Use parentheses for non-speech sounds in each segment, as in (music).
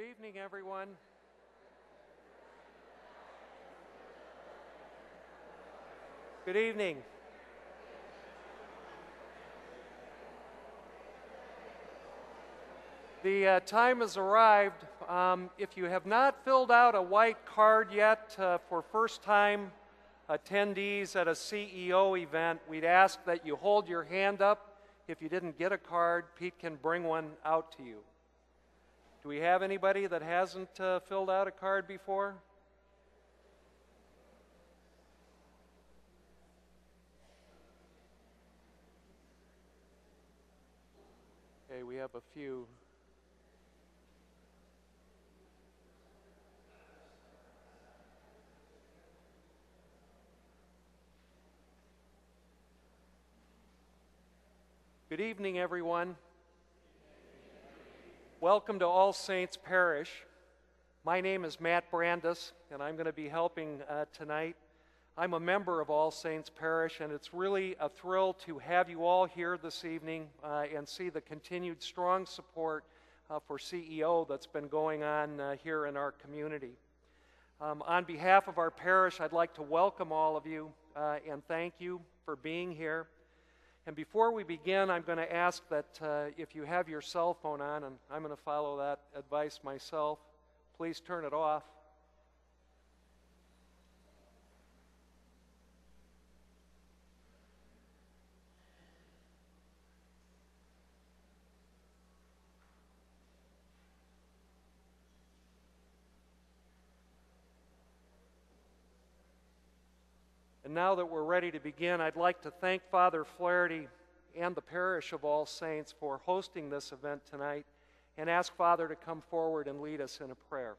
evening, everyone. Good evening. The uh, time has arrived. Um, if you have not filled out a white card yet uh, for first time attendees at a CEO event, we'd ask that you hold your hand up. If you didn't get a card, Pete can bring one out to you. Do we have anybody that hasn't uh, filled out a card before? Okay, we have a few. Good evening, everyone. Welcome to All Saints Parish. My name is Matt Brandis, and I'm going to be helping uh, tonight. I'm a member of All Saints Parish, and it's really a thrill to have you all here this evening uh, and see the continued strong support uh, for CEO that's been going on uh, here in our community. Um, on behalf of our parish, I'd like to welcome all of you uh, and thank you for being here. And before we begin, I'm going to ask that uh, if you have your cell phone on, and I'm going to follow that advice myself, please turn it off. And now that we're ready to begin, I'd like to thank Father Flaherty and the parish of All Saints for hosting this event tonight and ask Father to come forward and lead us in a prayer.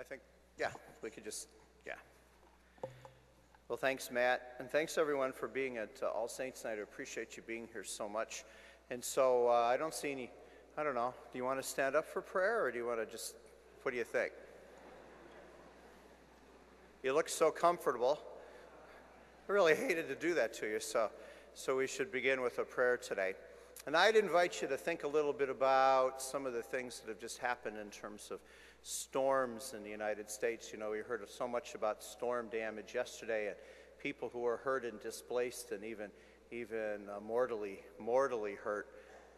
I think, yeah, we could just, yeah. Well, thanks, Matt, and thanks everyone for being at uh, All Saints Night. I appreciate you being here so much. And so uh, I don't see any I don't know. Do you want to stand up for prayer or do you want to just, what do you think? You look so comfortable. I really hated to do that to you, so, so we should begin with a prayer today. And I'd invite you to think a little bit about some of the things that have just happened in terms of storms in the United States. You know, we heard so much about storm damage yesterday and people who were hurt and displaced and even, even uh, mortally, mortally hurt.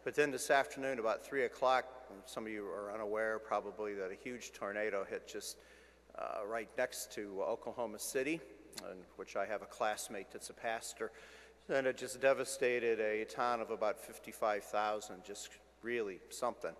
But then this afternoon, about 3 o'clock, some of you are unaware probably that a huge tornado hit just uh, right next to Oklahoma City, in which I have a classmate that's a pastor. And it just devastated a town of about 55,000, just really something.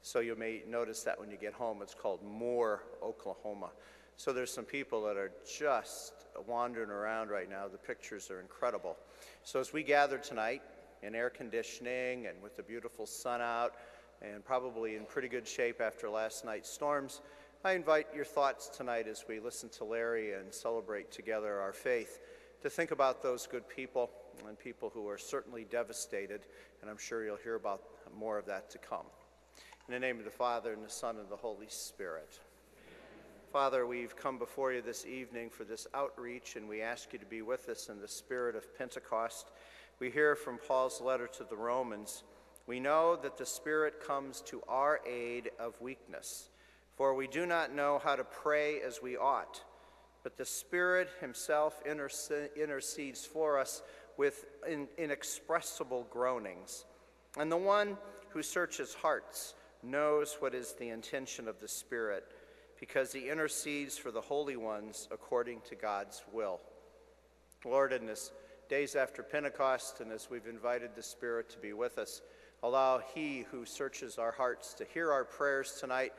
So you may notice that when you get home, it's called Moore, Oklahoma. So there's some people that are just wandering around right now. The pictures are incredible. So as we gather tonight, in air conditioning and with the beautiful sun out and probably in pretty good shape after last night's storms, I invite your thoughts tonight as we listen to Larry and celebrate together our faith to think about those good people and people who are certainly devastated, and I'm sure you'll hear about more of that to come. In the name of the Father, and the Son, and the Holy Spirit. Father, we've come before you this evening for this outreach, and we ask you to be with us in the spirit of Pentecost we hear from Paul's letter to the Romans, we know that the Spirit comes to our aid of weakness, for we do not know how to pray as we ought, but the Spirit Himself intercedes for us with inexpressible groanings. And the one who searches hearts knows what is the intention of the Spirit, because He intercedes for the holy ones according to God's will. Lord, in this days after Pentecost, and as we've invited the Spirit to be with us, allow He who searches our hearts to hear our prayers tonight,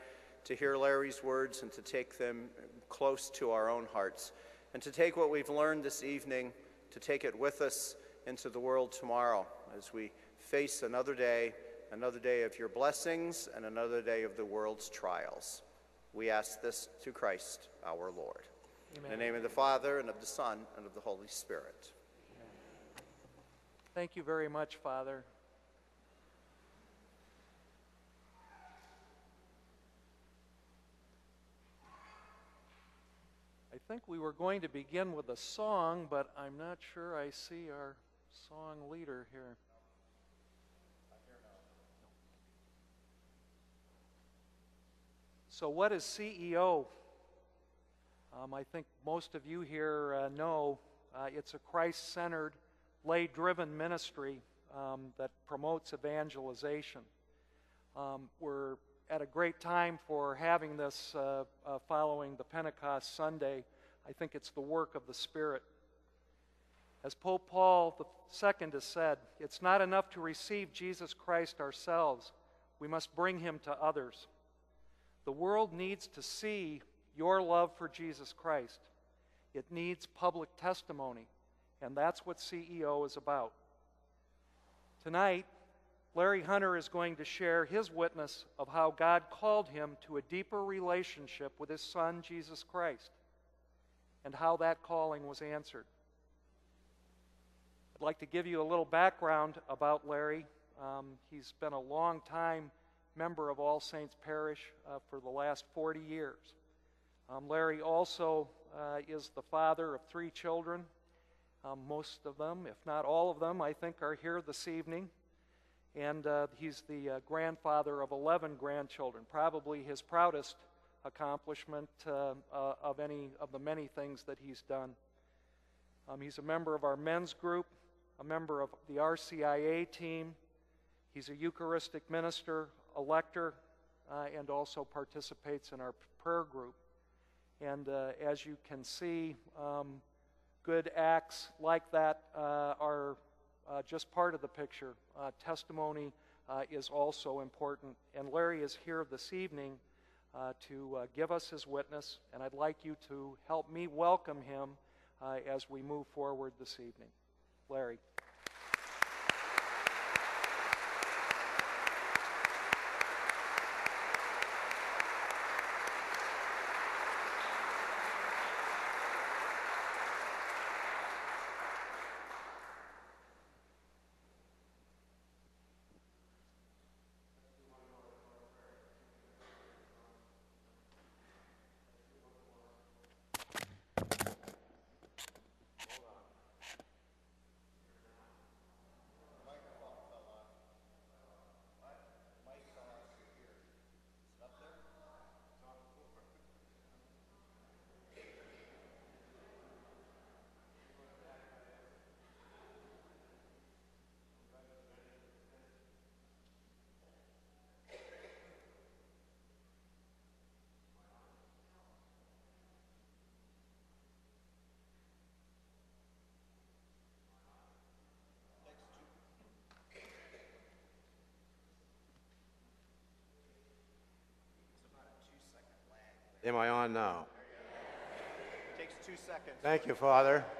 to hear Larry's words, and to take them close to our own hearts, and to take what we've learned this evening, to take it with us into the world tomorrow as we face another day, another day of your blessings, and another day of the world's trials. We ask this to Christ our Lord. Amen. In the name of the Father, and of the Son, and of the Holy Spirit. Thank you very much, Father. I think we were going to begin with a song, but I'm not sure I see our song leader here. So, what is CEO? Um, I think most of you here uh, know uh, it's a Christ centered, lay driven ministry um, that promotes evangelization. Um, we're at a great time for having this uh, uh, following the Pentecost Sunday. I think it's the work of the Spirit. As Pope Paul II has said, it's not enough to receive Jesus Christ ourselves, we must bring him to others. The world needs to see your love for Jesus Christ. It needs public testimony, and that's what CEO is about. Tonight, Larry Hunter is going to share his witness of how God called him to a deeper relationship with his son, Jesus Christ, and how that calling was answered. I'd like to give you a little background about Larry. Um, he's been a long time member of All Saints Parish uh, for the last 40 years. Um, Larry also uh, is the father of three children. Um, most of them, if not all of them, I think are here this evening. And uh, he's the uh, grandfather of 11 grandchildren, probably his proudest accomplishment uh, uh, of any of the many things that he's done. Um, he's a member of our men's group, a member of the RCIA team. He's a Eucharistic minister, elector, uh, and also participates in our prayer group. And uh, as you can see, um, good acts like that uh, are uh, just part of the picture. Uh, testimony is also important. And Larry is here this evening to give us his witness, and I'd like you to help me welcome him as we move forward this evening. Larry. Am I on now? Takes two seconds. Thank you, Father. (laughs)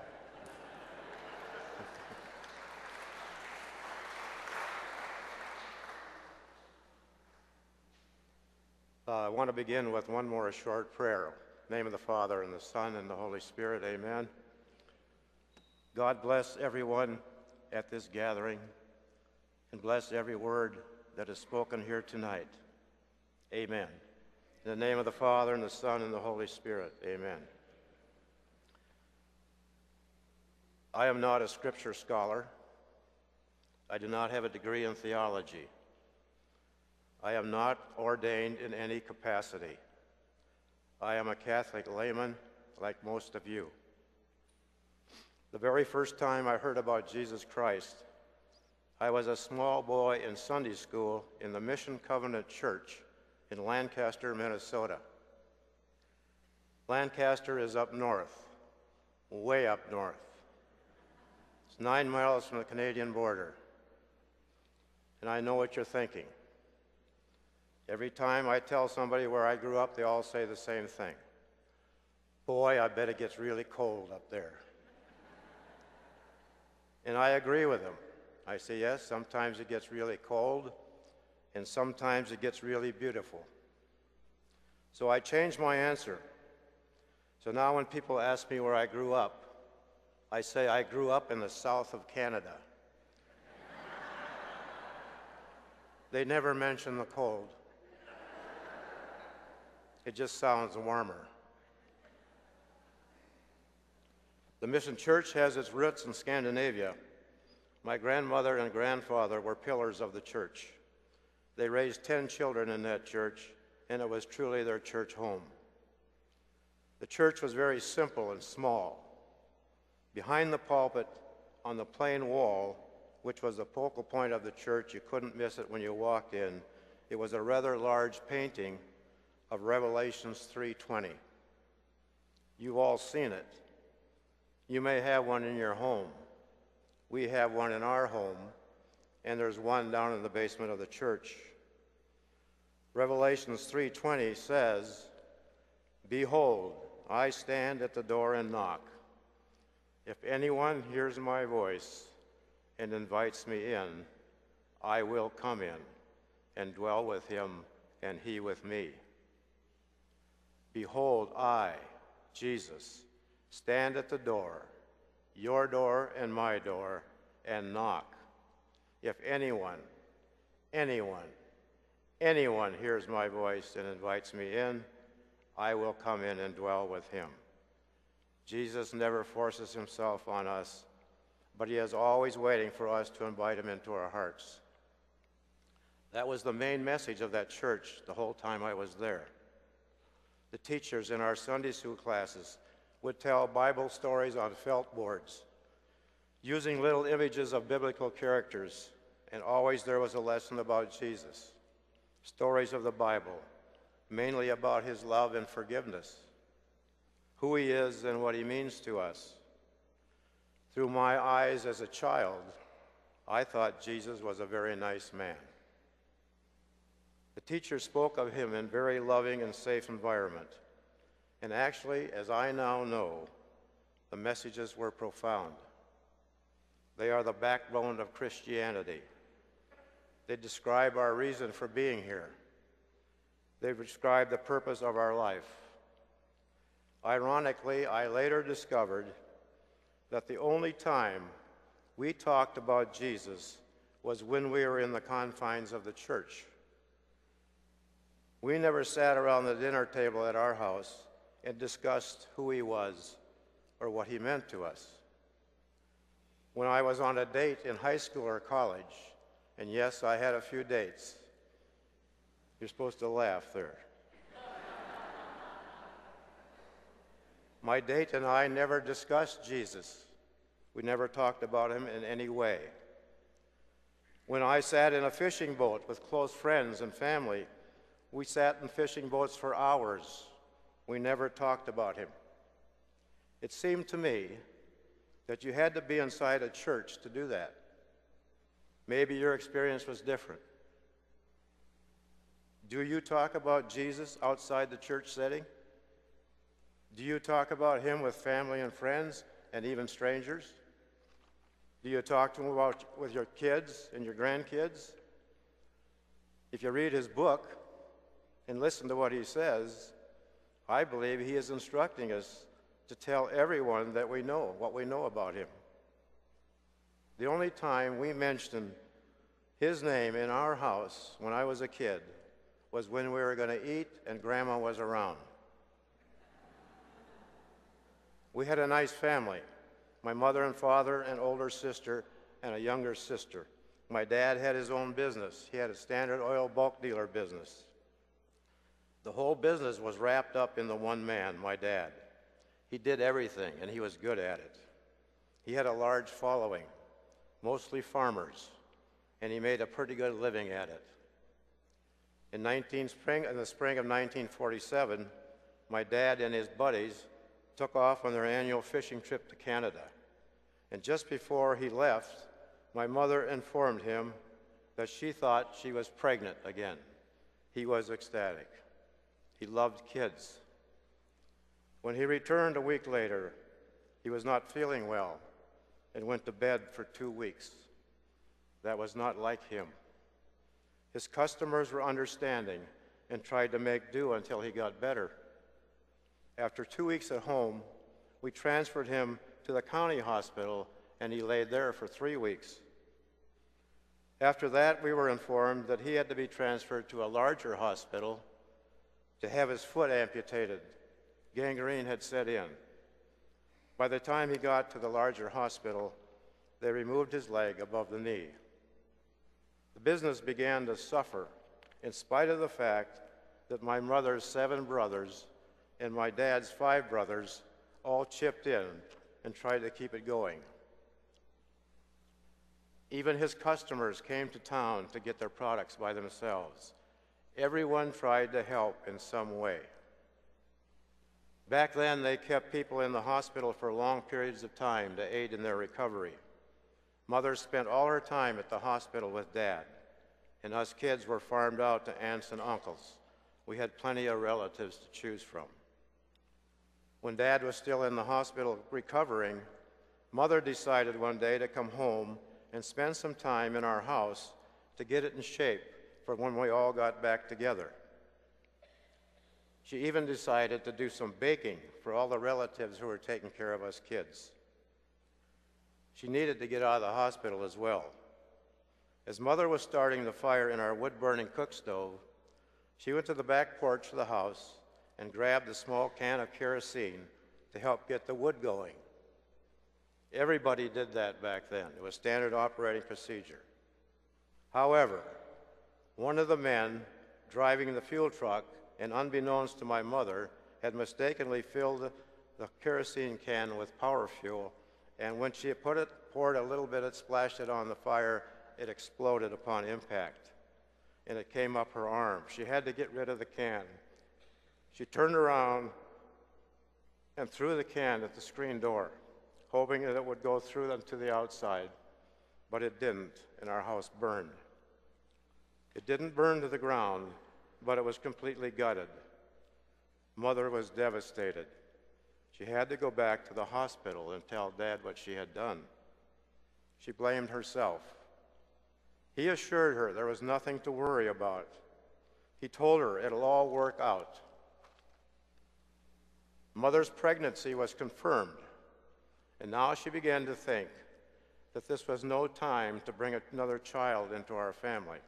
Uh, I want to begin with one more short prayer. name of the Father, and the Son, and the Holy Spirit. Amen. God bless everyone at this gathering, and bless every word that is spoken here tonight. Amen. In the name of the Father, and the Son, and the Holy Spirit. Amen. I am not a scripture scholar. I do not have a degree in theology. I am not ordained in any capacity. I am a Catholic layman like most of you. The very first time I heard about Jesus Christ, I was a small boy in Sunday school in the Mission Covenant Church in Lancaster, Minnesota. Lancaster is up north, way up north. It's nine miles from the Canadian border. And I know what you're thinking. Every time I tell somebody where I grew up, they all say the same thing. Boy, I bet it gets really cold up there. and I agree with them. I say, yes, sometimes it gets really cold, and sometimes it gets really beautiful. So I changed my answer. So now when people ask me where I grew up, I say I grew up in the south of Canada. (laughs) they never mention the cold. It just sounds warmer. The Mission Church has its roots in Scandinavia, My grandmother and grandfather were pillars of the church. They raised 10 children in that church, and it was truly their church home. The church was very simple and small. Behind the pulpit, on the plain wall, which was the focal point of the church, you couldn't miss it when you walked in, it was a rather large painting of Revelations 3:20. You've all seen it. You may have one in your home. We have one in our home, and there's one down in the basement of the church. Revelations 3:20 says, "Behold, I stand at the door and knock. If anyone hears my voice and invites me in, I will come in and dwell with him and he with me. Behold, I, Jesus, stand at the door, your door and my door, and knock. If anyone, anyone, anyone hears my voice and invites me in, I will come in and dwell with him. Jesus never forces himself on us, but he is always waiting for us to invite him into our hearts. That was the main message of that church the whole time I was there. The teachers in our Sunday school classes would tell Bible stories on felt boards, using little images of biblical characters, and always there was a lesson about Jesus, stories of the Bible, mainly about his love and forgiveness, who he is and what he means to us. Through my eyes as a child, I thought Jesus was a very nice man. The teacher spoke of him in very loving and safe environment. And actually, as I now know, the messages were profound. They are the backbone of Christianity. They describe our reason for being here. They describe the purpose of our life. Ironically, I later discovered that the only time we talked about Jesus was when we were in the confines of the church. We never sat around the dinner table at our house and discussed who he was or what he meant to us. When I was on a date in high school or college, and yes, I had a few dates, you're supposed to laugh there. (laughs) My date and I never discussed Jesus. We never talked about him in any way. When I sat in a fishing boat with close friends and family, we sat in fishing boats for hours. We never talked about him. It seemed to me that you had to be inside a church to do that. Maybe your experience was different. Do you talk about Jesus outside the church setting? Do you talk about him with family and friends and even strangers? Do you talk to him about with your kids and your grandkids? If you read his book, and listen to what he says, I believe he is instructing us to tell everyone that we know what we know about him. The only time we mentioned his name in our house when I was a kid was when we were going to eat and Grandma was around. We had a nice family my mother and father, an older sister, and a younger sister. My dad had his own business. He had a Standard Oil bulk dealer business. The whole business was wrapped up in the one man, my dad. He did everything, and he was good at it. He had a large following, mostly farmers, and he made a pretty good living at it. In, 19 spring, in the spring of 1947, my dad and his buddies took off on their annual fishing trip to Canada. And just before he left, my mother informed him that she thought she was pregnant again. He was ecstatic. He loved kids. When he returned a week later, he was not feeling well and went to bed for two weeks. That was not like him. His customers were understanding and tried to make do until he got better. After two weeks at home, we transferred him to the county hospital and he laid there for three weeks. After that, we were informed that he had to be transferred to a larger hospital to have his foot amputated. Gangrene had set in. By the time he got to the larger hospital, they removed his leg above the knee. The business began to suffer in spite of the fact that my mother's seven brothers and my dad's five brothers all chipped in and tried to keep it going. Even his customers came to town to get their products by themselves. Everyone tried to help in some way. Back then, they kept people in the hospital for long periods of time to aid in their recovery. Mother spent all her time at the hospital with Dad, and us kids were farmed out to aunts and uncles. We had plenty of relatives to choose from. When Dad was still in the hospital recovering, Mother decided one day to come home and spend some time in our house to get it in shape for when we all got back together. She even decided to do some baking for all the relatives who were taking care of us kids. She needed to get out of the hospital as well. As mother was starting the fire in our wood burning cook stove, she went to the back porch of the house and grabbed a small can of kerosene to help get the wood going. Everybody did that back then. It was standard operating procedure. However, one of the men driving the fuel truck, and unbeknownst to my mother, had mistakenly filled the, kerosene can with power fuel, and when she put it, poured a little bit, it splashed it on the fire, it exploded upon impact, and it came up her arm. She had to get rid of the can. She turned around and threw the can at the screen door hoping that it would go through them to the outside, but it didn't, and our house burned. It didn't burn to the ground, but it was completely gutted. Mother was devastated. She had to go back to the hospital and tell Dad what she had done. She blamed herself. He assured her there was nothing to worry about. He told her it'll all work out. Mother's pregnancy was confirmed and now she began to think that this was no time to bring another child into our family.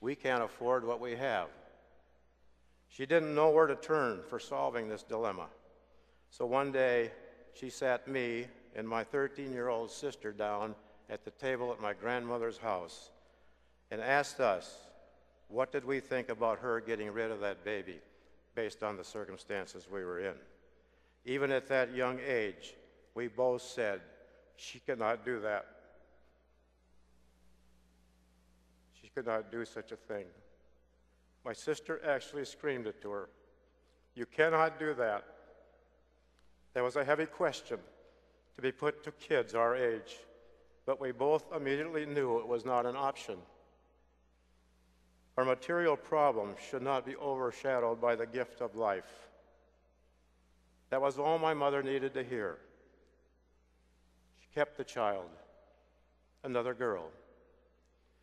We can't afford what we have. She didn't know where to turn for solving this dilemma. So one day, she sat me and my 13 year old sister down at the table at my grandmother's house and asked us what did we think about her getting rid of that baby based on the circumstances we were in. Even at that young age, we both said, She cannot do that. She could not do such a thing. My sister actually screamed it to her. You cannot do that. That was a heavy question to be put to kids our age, but we both immediately knew it was not an option. Our material problems should not be overshadowed by the gift of life. That was all my mother needed to hear She kept the child, another girl.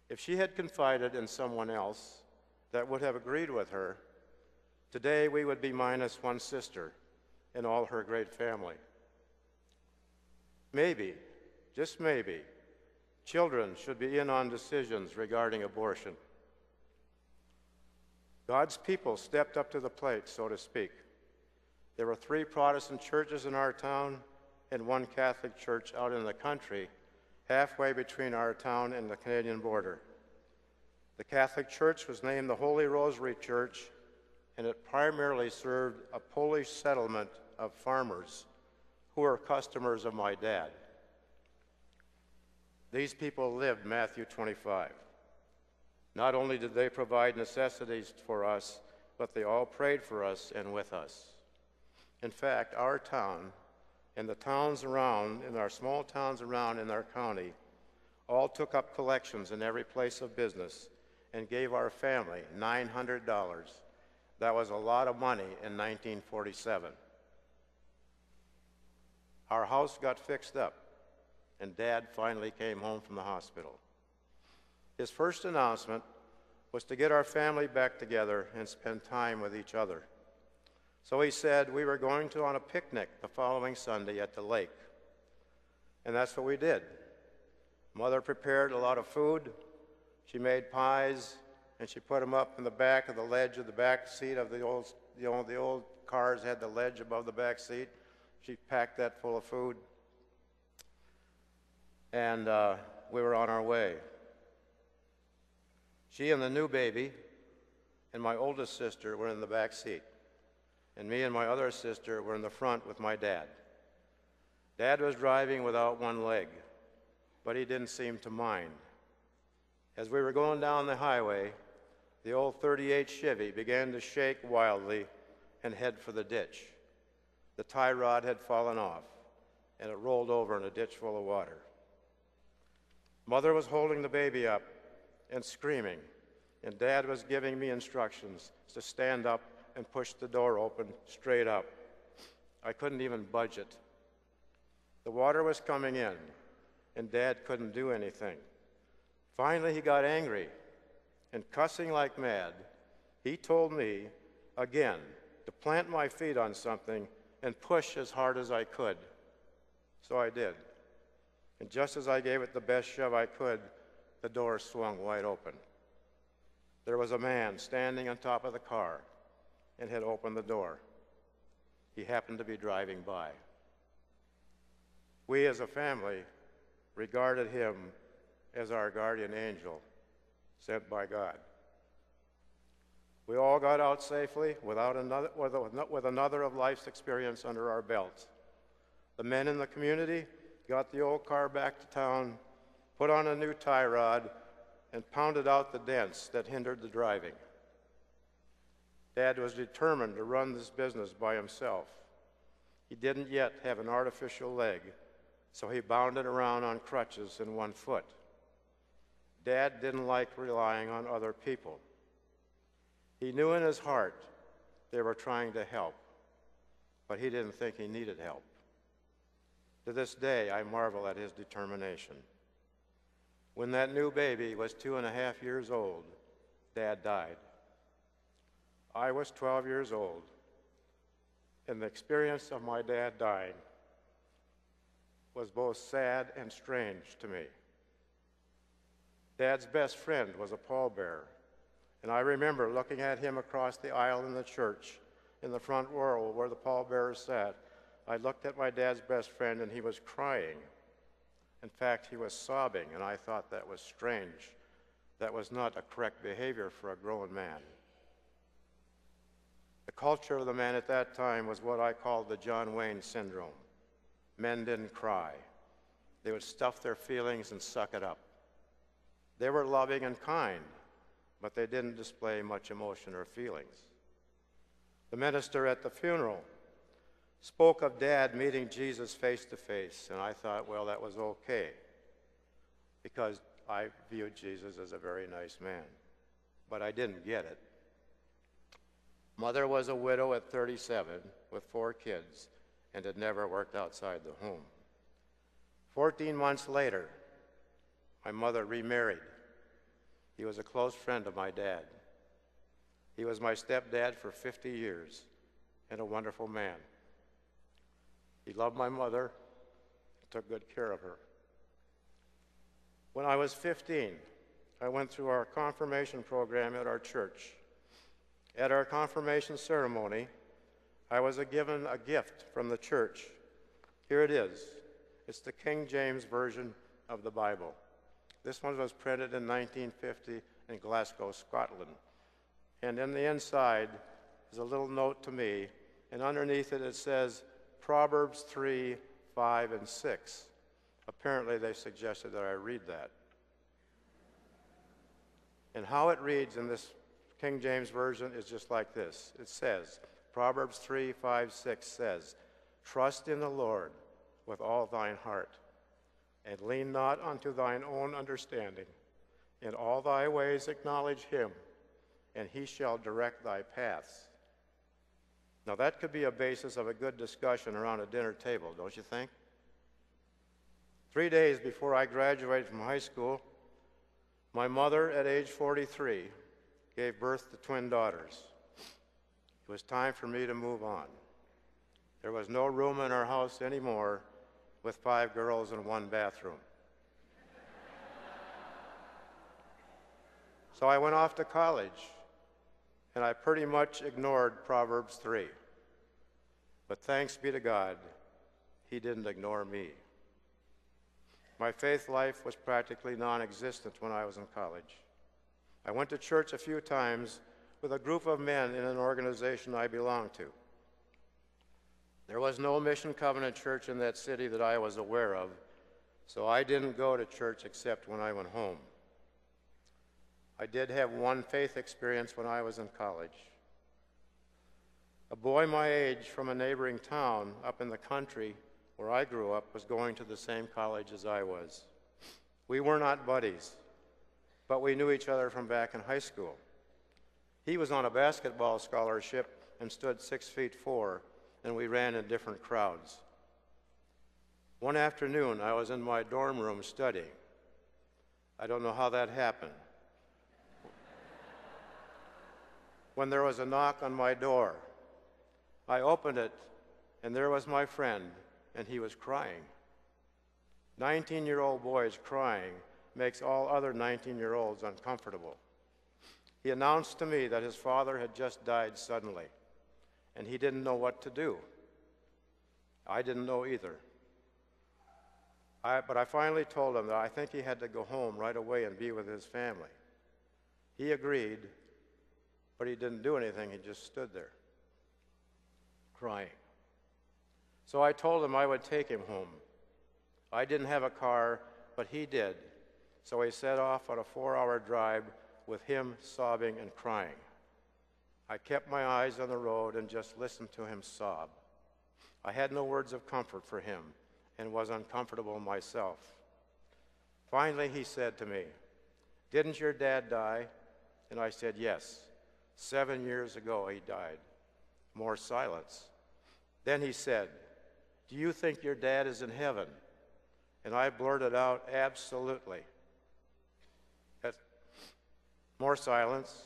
If she had confided in someone else that would have agreed with her, today we would be minus one sister in all her great family. Maybe, just maybe, children should be in on decisions regarding abortion. God's people stepped up to the plate, so to speak. There were three Protestant churches in our town and one Catholic church out in the country, halfway between our town and the Canadian border. The Catholic Church was named the Holy Rosary Church, and it primarily served a Polish settlement of farmers who were customers of my dad. These people lived Matthew 25. Not only did they provide necessities for us, but they all prayed for us and with us. In fact, our town and the towns around, in our small towns around in our county, all took up collections in every place of business and gave our family $900. That was a lot of money in 1947. Our house got fixed up, and Dad finally came home from the hospital. His first announcement was to get our family back together and spend time with each other. So he said we were going to on a picnic the following Sunday at the lake. And that's what we did. Mother prepared a lot of food. She made pies, and she put them up in the back of the ledge of the back seat of the old, you know, the old cars had the ledge above the back seat. She packed that full of food. and uh, we were on our way. She and the new baby and my oldest sister were in the back seat, and me and my other sister were in the front with my dad. Dad was driving without one leg, but he didn't seem to mind. As we were going down the highway, the old 38 Chevy began to shake wildly and head for the ditch. The tie rod had fallen off, and it rolled over in a ditch full of water. Mother was holding the baby up and screaming, and Dad was giving me instructions to stand up and push the door open straight up. I couldn't even budge it. The water was coming in, and Dad couldn't do anything. Finally, he got angry, and cussing like mad, he told me again to plant my feet on something and push as hard as I could. So I did. And just as I gave it the best shove I could, the door swung wide open. There was a man standing on top of the car and had opened the door. He happened to be driving by. We as a family regarded him as our guardian angel sent by God. We all got out safely without another, with another of life's experience under our belts. The men in the community got the old car back to town, put on a new tie rod, and pounded out the dents that hindered the driving. Dad was determined to run this business by himself. He didn't yet have an artificial leg, so he bounded around on crutches in one foot. Dad didn't like relying on other people. He knew in his heart they were trying to help, but he didn't think he needed help. To this day, I marvel at his determination. When that new baby was two and a half years old, Dad died. I was 12 years old, and the experience of my dad dying was both sad and strange to me. Dad's best friend was a pallbearer, and I remember looking at him across the aisle in the church in the front row where the pallbearers sat. I looked at my dad's best friend, and he was crying. In fact, he was sobbing, and I thought that was strange. That was not a correct behavior for a grown man. The culture of the man at that time was what I called the John Wayne syndrome. Men didn't cry. They would stuff their feelings and suck it up. They were loving and kind, but they didn't display much emotion or feelings. The minister at the funeral spoke of Dad meeting Jesus face to face, and I thought, well, that was okay, because I viewed Jesus as a very nice man. But I didn't get it. Mother was a widow at 37 with four kids and had never worked outside the home. Fourteen months later, my mother remarried. He was a close friend of my dad. He was my stepdad for 50 years and a wonderful man. He loved my mother, took good care of her. When I was 15, I went through our confirmation program at our church. At our confirmation ceremony, I was given a gift from the church. Here it is. It's the King James Version of the Bible. This one was printed in 1950 in Glasgow, Scotland. And in the inside is a little note to me, and underneath it it says Proverbs 3, 5, and 6. Apparently, they suggested that I read that. And how it reads in this King James Version is just like this it says, Proverbs 3, 5, 6 says, Trust in the Lord with all thine heart and lean not unto thine own understanding. In all thy ways acknowledge him, and he shall direct thy paths. Now, that could be a basis of a good discussion around a dinner table, don't you think? Three days before I graduated from high school, my mother, at age 43, gave birth to twin daughters. It was time for me to move on. There was no room in our house anymore with five girls in one bathroom. so I went off to college, and I pretty much ignored Proverbs 3. But thanks be to God, He didn't ignore me. My faith life was practically non existent when I was in college. I went to church a few times with a group of men in an organization I belonged to. There was no Mission Covenant church in that city that I was aware of, so I didn't go to church except when I went home. I did have one faith experience when I was in college. A boy my age from a neighboring town up in the country where I grew up was going to the same college as I was. We were not buddies, but we knew each other from back in high school. He was on a basketball scholarship and stood six feet four, and we ran in different crowds. One afternoon, I was in my dorm room studying. I don't know how that happened. when there was a knock on my door, I opened it, and there was my friend, and he was crying. 19 year old boys crying makes all other 19 year olds uncomfortable. He announced to me that his father had just died suddenly, and he didn't know what to do. I didn't know either. I, but I finally told him that I think he had to go home right away and be with his family. He agreed, but he didn't do anything. He just stood there, crying. So I told him I would take him home. I didn't have a car, but he did. So he set off on a four hour drive with him sobbing and crying. I kept my eyes on the road and just listened to him sob. I had no words of comfort for him and was uncomfortable myself. Finally, he said to me, Didn't your dad die? And I said, Yes. Seven years ago, he died. More silence. Then he said, Do you think your dad is in heaven? And I blurted out, Absolutely. More silence.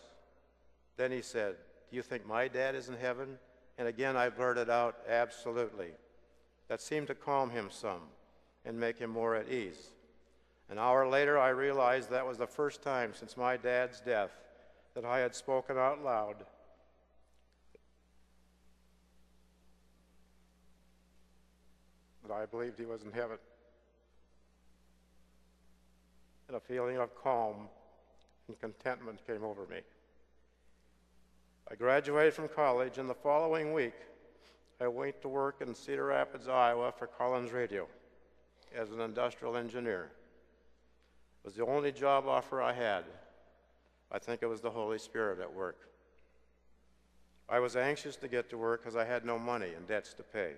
Then he said, Do you think my dad is in heaven? And again I blurted out, Absolutely. That seemed to calm him some and make him more at ease. An hour later, I realized that was the first time since my dad's death that I had spoken out loud. That I believed he was in heaven. And a feeling of calm and contentment came over me. I graduated from college, and the following week, I went to work in Cedar Rapids, Iowa for Collins Radio as an industrial engineer. It was the only job offer I had. I think it was the Holy Spirit at work. I was anxious to get to work because I had no money and debts to pay.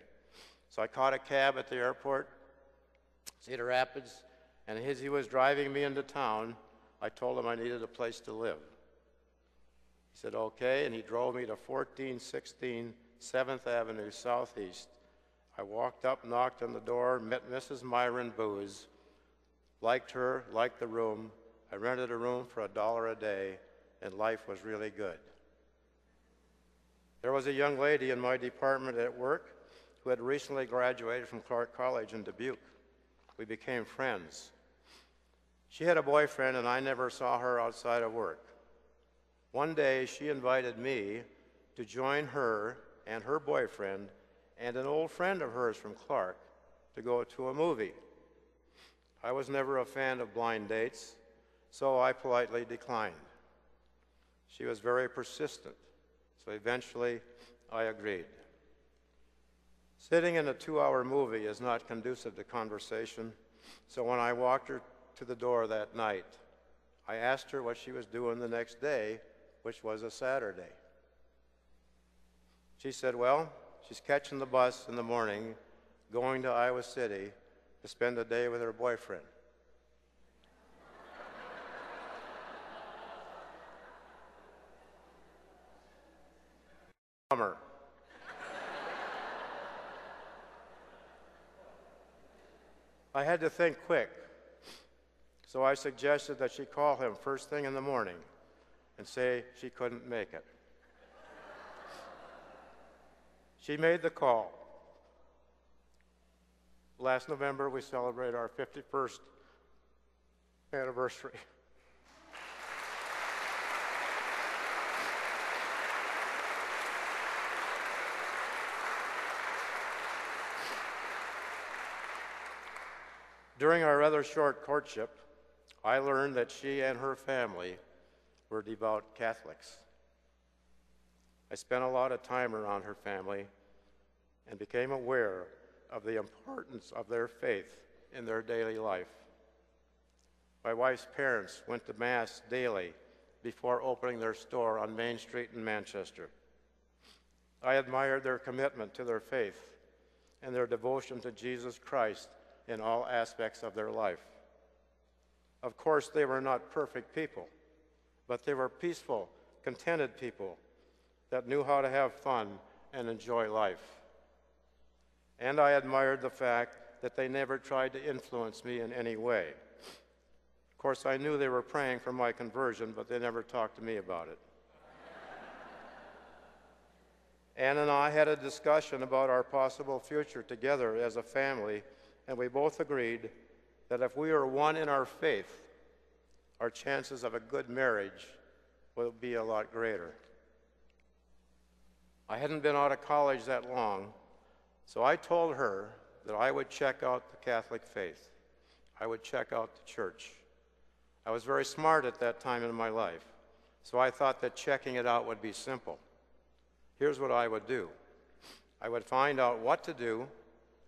So I caught a cab at the airport, Cedar Rapids, and as he was driving me into town, I told him I needed a place to live. He said, okay, and he drove me to 1416 7th Avenue Southeast. I walked up, knocked on the door, met Mrs. Myron Booz, liked her, liked the room. I rented a room for a dollar a day, and life was really good. There was a young lady in my department at work who had recently graduated from Clarke College in Dubuque. We became friends. She had a boyfriend, and I never saw her outside of work. One day, she invited me to join her and her boyfriend and an old friend of hers from Clarke to go to a movie. I was never a fan of blind dates, so I politely declined. She was very persistent, so eventually I agreed. Sitting in a two hour movie is not conducive to conversation, so when I walked her to the door that night, I asked her what she was doing the next day, which was a Saturday. She said, Well, she's catching the bus in the morning, going to Iowa City to spend the day with her boyfriend. Bummer. I had to think quick, so I suggested that she call him first thing in the morning and say she couldn't make it. She made the call. Last November, we celebrated our 51st anniversary. During our rather short courtship, I learned that she and her family were devout Catholics. I spent a lot of time around her family and became aware of the importance of their faith in their daily life. My wife's parents went to Mass daily before opening their store on Main Street in Manchester. I admired their commitment to their faith and their devotion to Jesus Christ in all aspects of their life. Of course, they were not perfect people, but they were peaceful, contented people that knew how to have fun and enjoy life. And I admired the fact that they never tried to influence me in any way. Of course, I knew they were praying for my conversion, but they never talked to me about it. (laughs) Ann and I had a discussion about our possible future together as a family, and we both agreed that if we are one in our faith, our chances of a good marriage will be a lot greater. I hadn't been out of college that long, so I told her that I would check out the Catholic faith. I would check out the church. I was very smart at that time in my life, so I thought that checking it out would be simple. Here's what I would do I would find out what to do,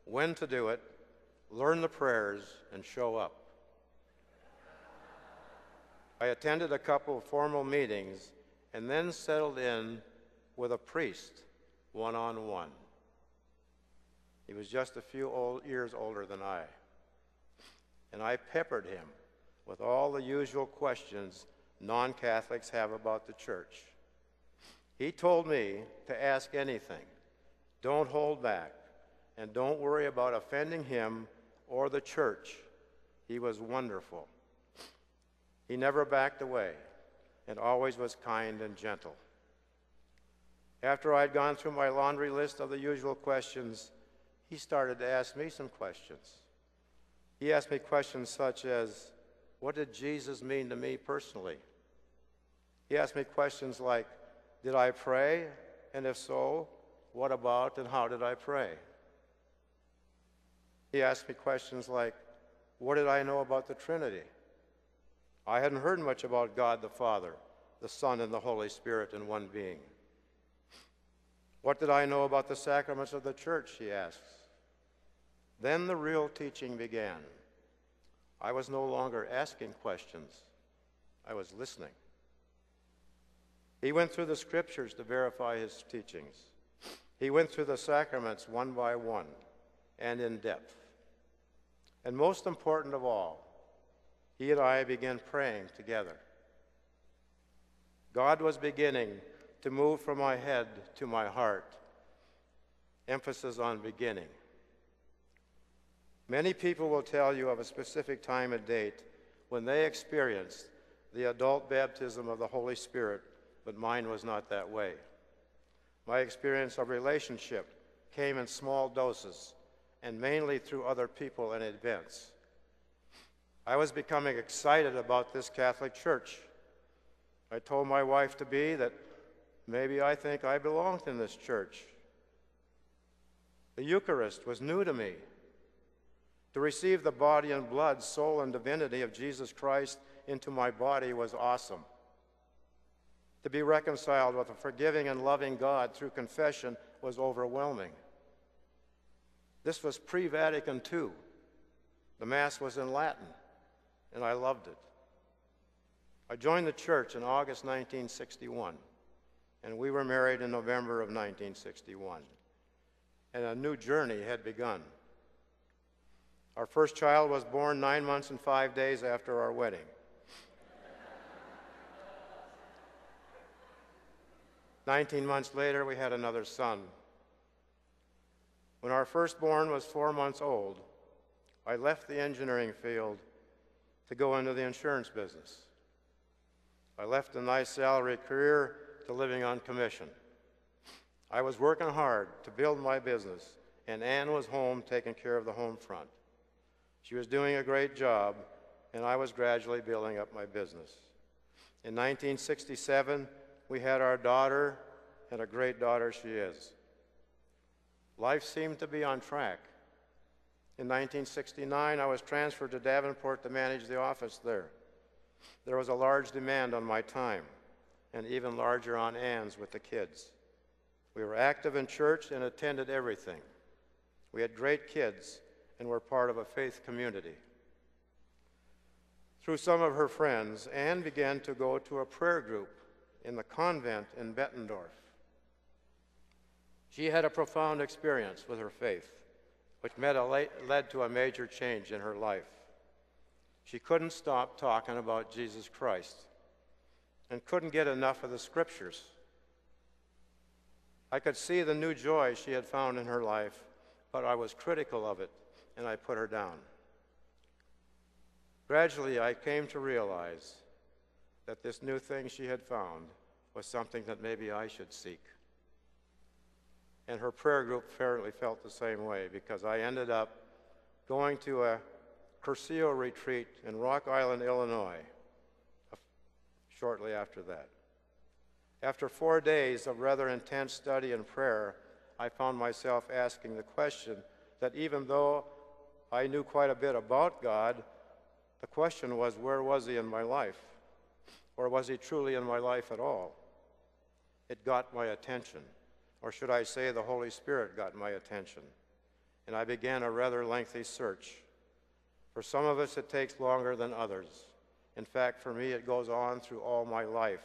when to do it, learn the prayers, and show up. I attended a couple of formal meetings and then settled in with a priest one on one. He was just a few old, years older than I. And I peppered him with all the usual questions non Catholics have about the church. He told me to ask anything. Don't hold back. And don't worry about offending him or the church. He was wonderful. He never backed away and always was kind and gentle. After I'd gone through my laundry list of the usual questions, he started to ask me some questions. He asked me questions such as, What did Jesus mean to me personally? He asked me questions like, Did I pray? And if so, what about and how did I pray? He asked me questions like, What did I know about the Trinity? I hadn't heard much about God the Father, the Son, and the Holy Spirit in one being. What did I know about the sacraments of the church? He asks. Then the real teaching began. I was no longer asking questions, I was listening. He went through the scriptures to verify his teachings. He went through the sacraments one by one and in depth. And most important of all, he and I began praying together. God was beginning to move from my head to my heart. Emphasis on beginning. Many people will tell you of a specific time and date when they experienced the adult baptism of the Holy Spirit, but mine was not that way. My experience of relationship came in small doses and mainly through other people and events. I was becoming excited about this Catholic Church. I told my wife to be that maybe I think I belonged in this church. The Eucharist was new to me. To receive the body and blood, soul, and divinity of Jesus Christ into my body was awesome. To be reconciled with a forgiving and loving God through confession was overwhelming. This was pre Vatican II. The Mass was in Latin, and I loved it. I joined the church in August 1961, and we were married in November of 1961, and a new journey had begun. Our first child was born nine months and five days after our wedding. Nineteen months later, we had another son. When our firstborn was four months old, I left the engineering field to go into the insurance business. I left a nice salary career to living on commission. I was working hard to build my business, and Ann was home taking care of the home front. She was doing a great job, and I was gradually building up my business. In 1967, we had our daughter, and a great daughter she is. Life seemed to be on track. In 1969, I was transferred to Davenport to manage the office there. There was a large demand on my time, and even larger on Ann's with the kids. We were active in church and attended everything. We had great kids and were part of a faith community. Through some of her friends, Anne began to go to a prayer group in the convent in Bettendorf. She had a profound experience with her faith, which led to a major change in her life. She couldn't stop talking about Jesus Christ and couldn't get enough of the scriptures. I could see the new joy she had found in her life, but I was critical of it and I put her down. Gradually, I came to realize that this new thing she had found was something that maybe I should seek. And her prayer group fairly felt the same way because I ended up going to a Cursillo retreat in Rock Island, Illinois, uh, shortly after that. After four days of rather intense study and prayer, I found myself asking the question that even though I knew quite a bit about God, the question was, where was He in my life? Or was He truly in my life at all? It got my attention. Or should I say, the Holy Spirit got my attention. And I began a rather lengthy search. For some of us, it takes longer than others. In fact, for me, it goes on through all my life,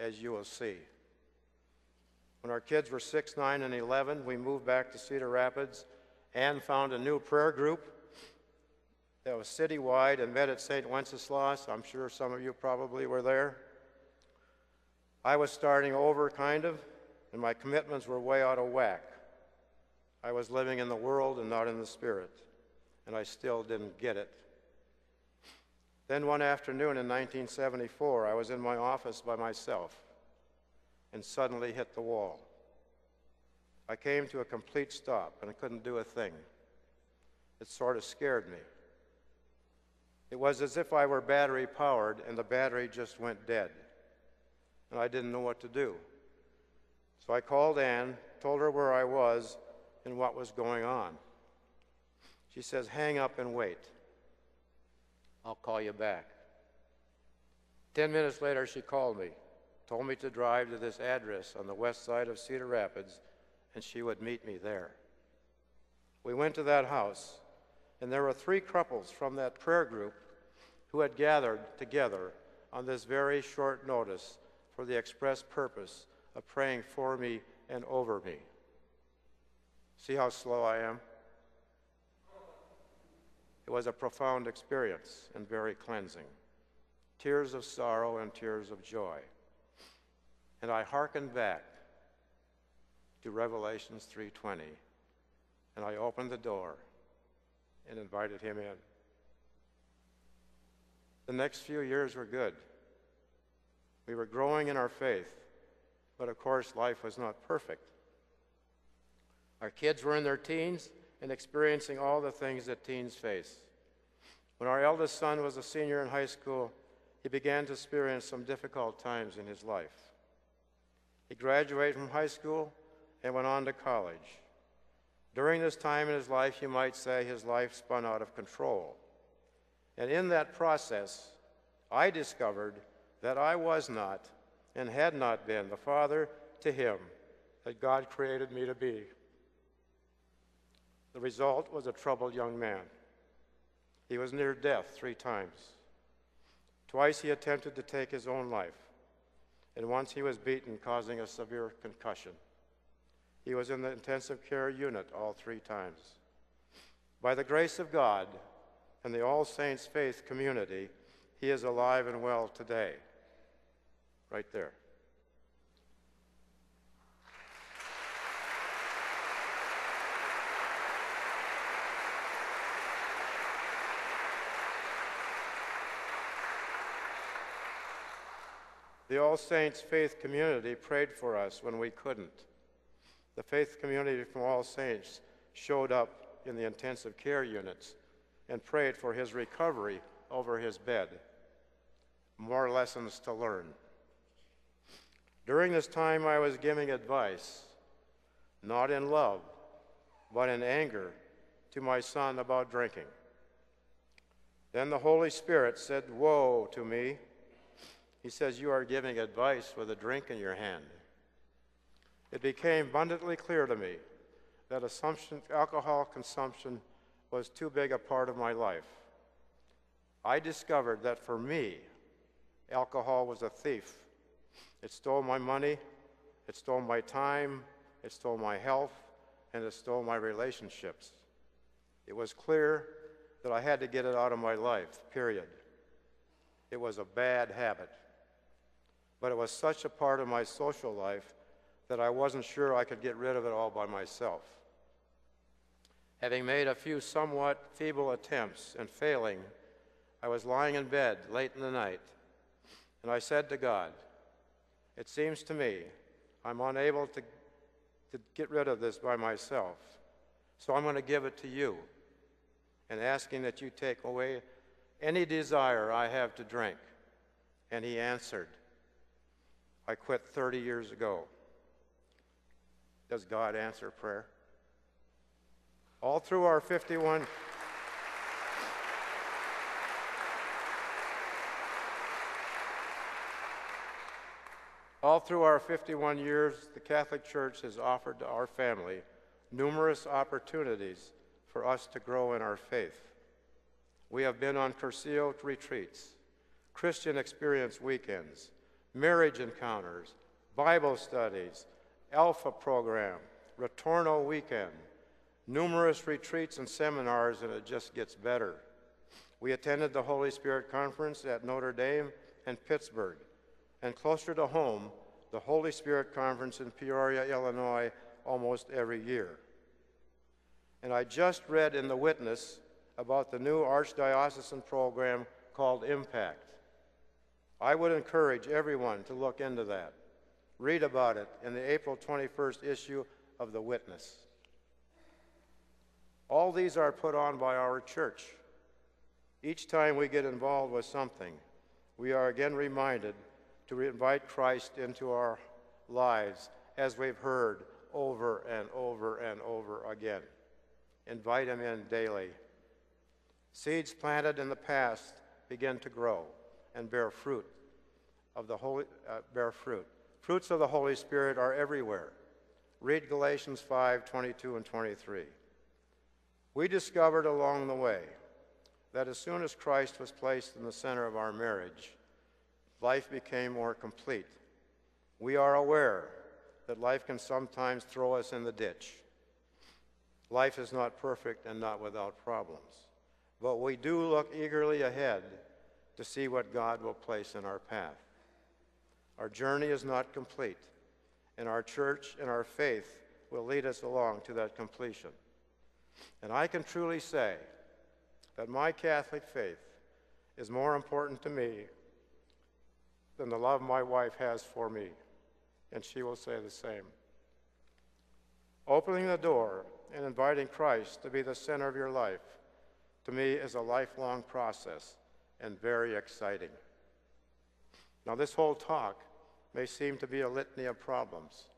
as you will see. When our kids were 6, 9, and 11, we moved back to Cedar Rapids and found a new prayer group that was citywide and met at St. Wenceslaus. I'm sure some of you probably were there. I was starting over, kind of, and my commitments were way out of whack. I was living in the world and not in the spirit, and I still didn't get it. Then one afternoon in 1974, I was in my office by myself and suddenly hit the wall. I came to a complete stop and I couldn't do a thing. It sort of scared me. It was as if I were battery powered and the battery just went dead. And I didn't know what to do. So I called Anne, told her where I was and what was going on. She says, Hang up and wait. I'll call you back. Ten minutes later, she called me, told me to drive to this address on the west side of Cedar Rapids, and she would meet me there. We went to that house and there were three couples from that prayer group who had gathered together on this very short notice for the express purpose of praying for me and over me. See how slow I am? It was a profound experience and very cleansing. Tears of sorrow and tears of joy. And I hearkened back to Revelations 3:20 and I opened the door and invited him in. The next few years were good. We were growing in our faith, but of course, life was not perfect. Our kids were in their teens and experiencing all the things that teens face. When our eldest son was a senior in high school, he began to experience some difficult times in his life. He graduated from high school and went on to college. During this time in his life, you might say his life spun out of control. And in that process, I discovered that I was not and had not been the father to him that God created me to be. The result was a troubled young man. He was near death three times. Twice he attempted to take his own life, and once he was beaten, causing a severe concussion. He was in the intensive care unit all three times. By the grace of God and the All Saints Faith community, he is alive and well today. Right there. The All Saints Faith community prayed for us when we couldn't. The faith community from All Saints showed up in the intensive care units and prayed for his recovery over his bed. More lessons to learn. During this time, I was giving advice, not in love, but in anger to my son about drinking. Then the Holy Spirit said, Woe to me. He says, You are giving advice with a drink in your hand. It became abundantly clear to me that alcohol consumption was too big a part of my life. I discovered that for me, alcohol was a thief. It stole my money, it stole my time, it stole my health, and it stole my relationships. It was clear that I had to get it out of my life, period. It was a bad habit. But it was such a part of my social life that I wasn't sure I could get rid of it all by myself. Having made a few somewhat feeble attempts and failing, I was lying in bed late in the night, and I said to God, It seems to me I'm unable to, to get rid of this by myself, so I'm going to give it to you, and asking that you take away any desire I have to drink. And he answered, I quit 30 years ago. Does God answer prayer? All through our 51 All through our 51 years, the Catholic Church has offered to our family numerous opportunities for us to grow in our faith. We have been on Cursillo retreats, Christian experience weekends, marriage encounters, Bible studies, Alpha program, Retorno weekend, numerous retreats and seminars, and it just gets better. We attended the Holy Spirit Conference at Notre Dame and Pittsburgh, and closer to home, the Holy Spirit Conference in Peoria, Illinois, almost every year. And I just read in The Witness about the new archdiocesan program called Impact. I would encourage everyone to look into that. Read about it in the April 21st issue of The Witness. All these are put on by our church. Each time we get involved with something, we are again reminded to invite Christ into our lives as we've heard over and over and over again. Invite him in daily. Seeds planted in the past begin to grow and bear fruit of the Holy, uh, bear fruit. Fruits of the Holy Spirit are everywhere. Read Galatians 5 22 and 23. We discovered along the way that as soon as Christ was placed in the center of our marriage, life became more complete. We are aware that life can sometimes throw us in the ditch. Life is not perfect and not without problems, but we do look eagerly ahead to see what God will place in our path. Our journey is not complete, and our church and our faith will lead us along to that completion. And I can truly say that my Catholic faith is more important to me than the love my wife has for me, and she will say the same. Opening the door and inviting Christ to be the center of your life, to me, is a lifelong process and very exciting. Now, this whole talk may seem to be a litany of problems,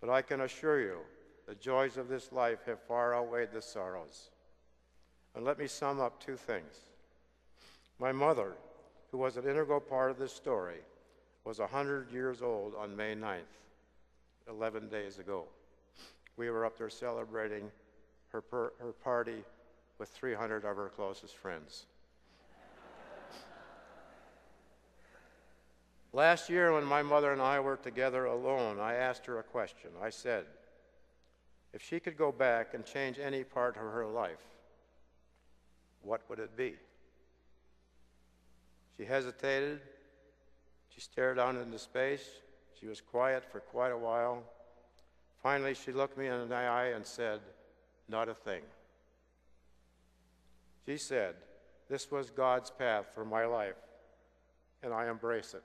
but I can assure you the joys of this life have far outweighed the sorrows. And let me sum up two things. My mother, who was an integral part of this story, was 100 years old on May 9th, 11 days ago. We were up there celebrating her, per, her party with 300 of her closest friends. Last year, when my mother and I were together alone, I asked her a question. I said, if she could go back and change any part of her life, what would it be? She hesitated. She stared out into space. She was quiet for quite a while. Finally, she looked me in the eye and said, Not a thing. She said, This was God's path for my life, and I embrace it.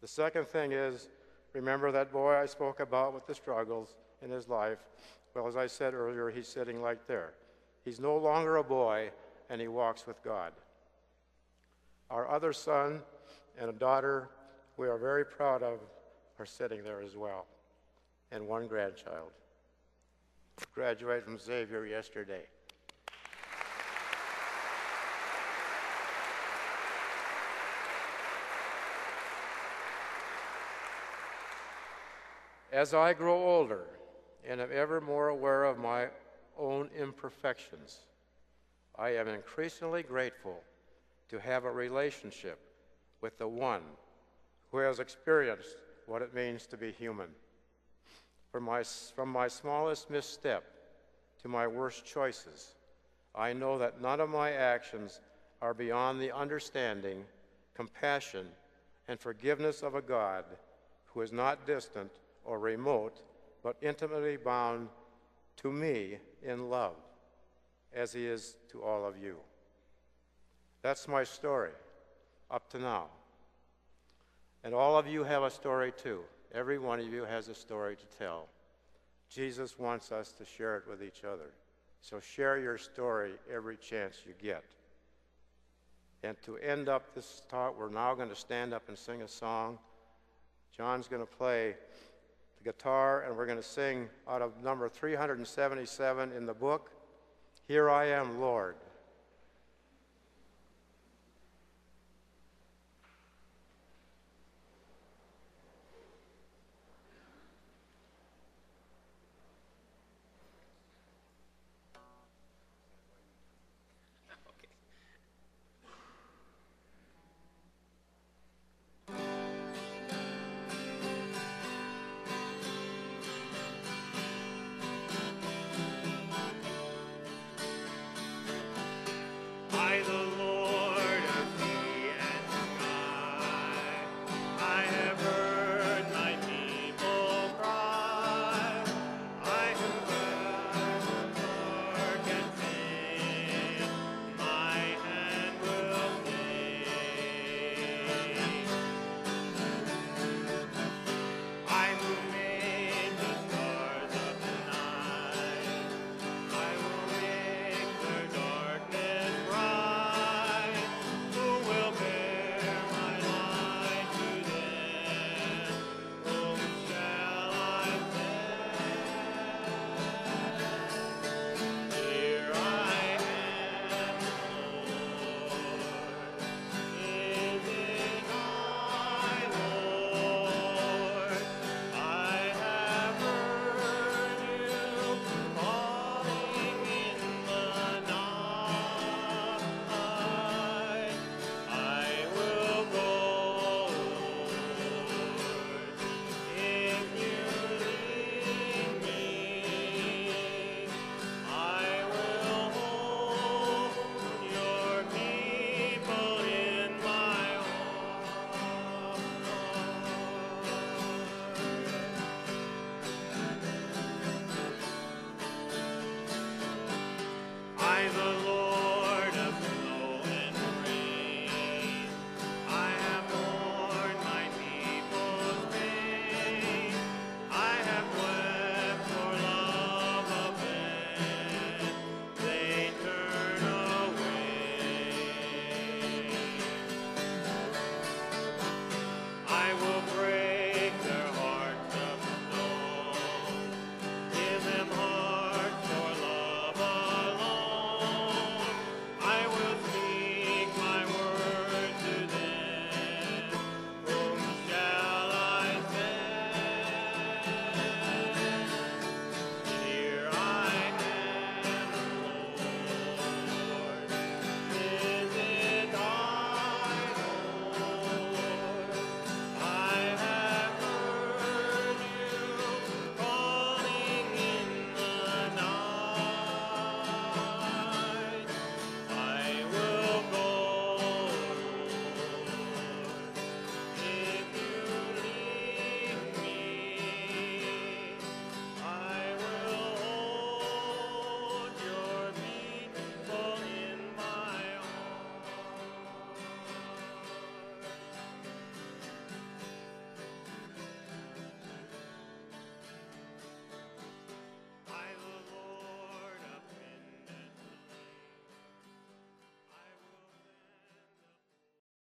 The second thing is remember that boy I spoke about with the struggles in his life? Well, as I said earlier, he's sitting right there. He's no longer a boy, and he walks with God. Our other son and a daughter we are very proud of are sitting there as well, and one grandchild. graduated from Xavier yesterday. As I grow older and am ever more aware of my own imperfections, I am increasingly grateful to have a relationship with the one who has experienced what it means to be human. From my, from my smallest misstep to my worst choices, I know that none of my actions are beyond the understanding, compassion, and forgiveness of a God who is not distant or remote, but intimately bound to me in love, as he is to all of you. That's my story up to now. And all of you have a story too. Every one of you has a story to tell. Jesus wants us to share it with each other. So share your story every chance you get. And to end up this talk, we're now going to stand up and sing a song. John's going to play the guitar, and we're going to sing out of number 377 in the book, Here I Am, Lord.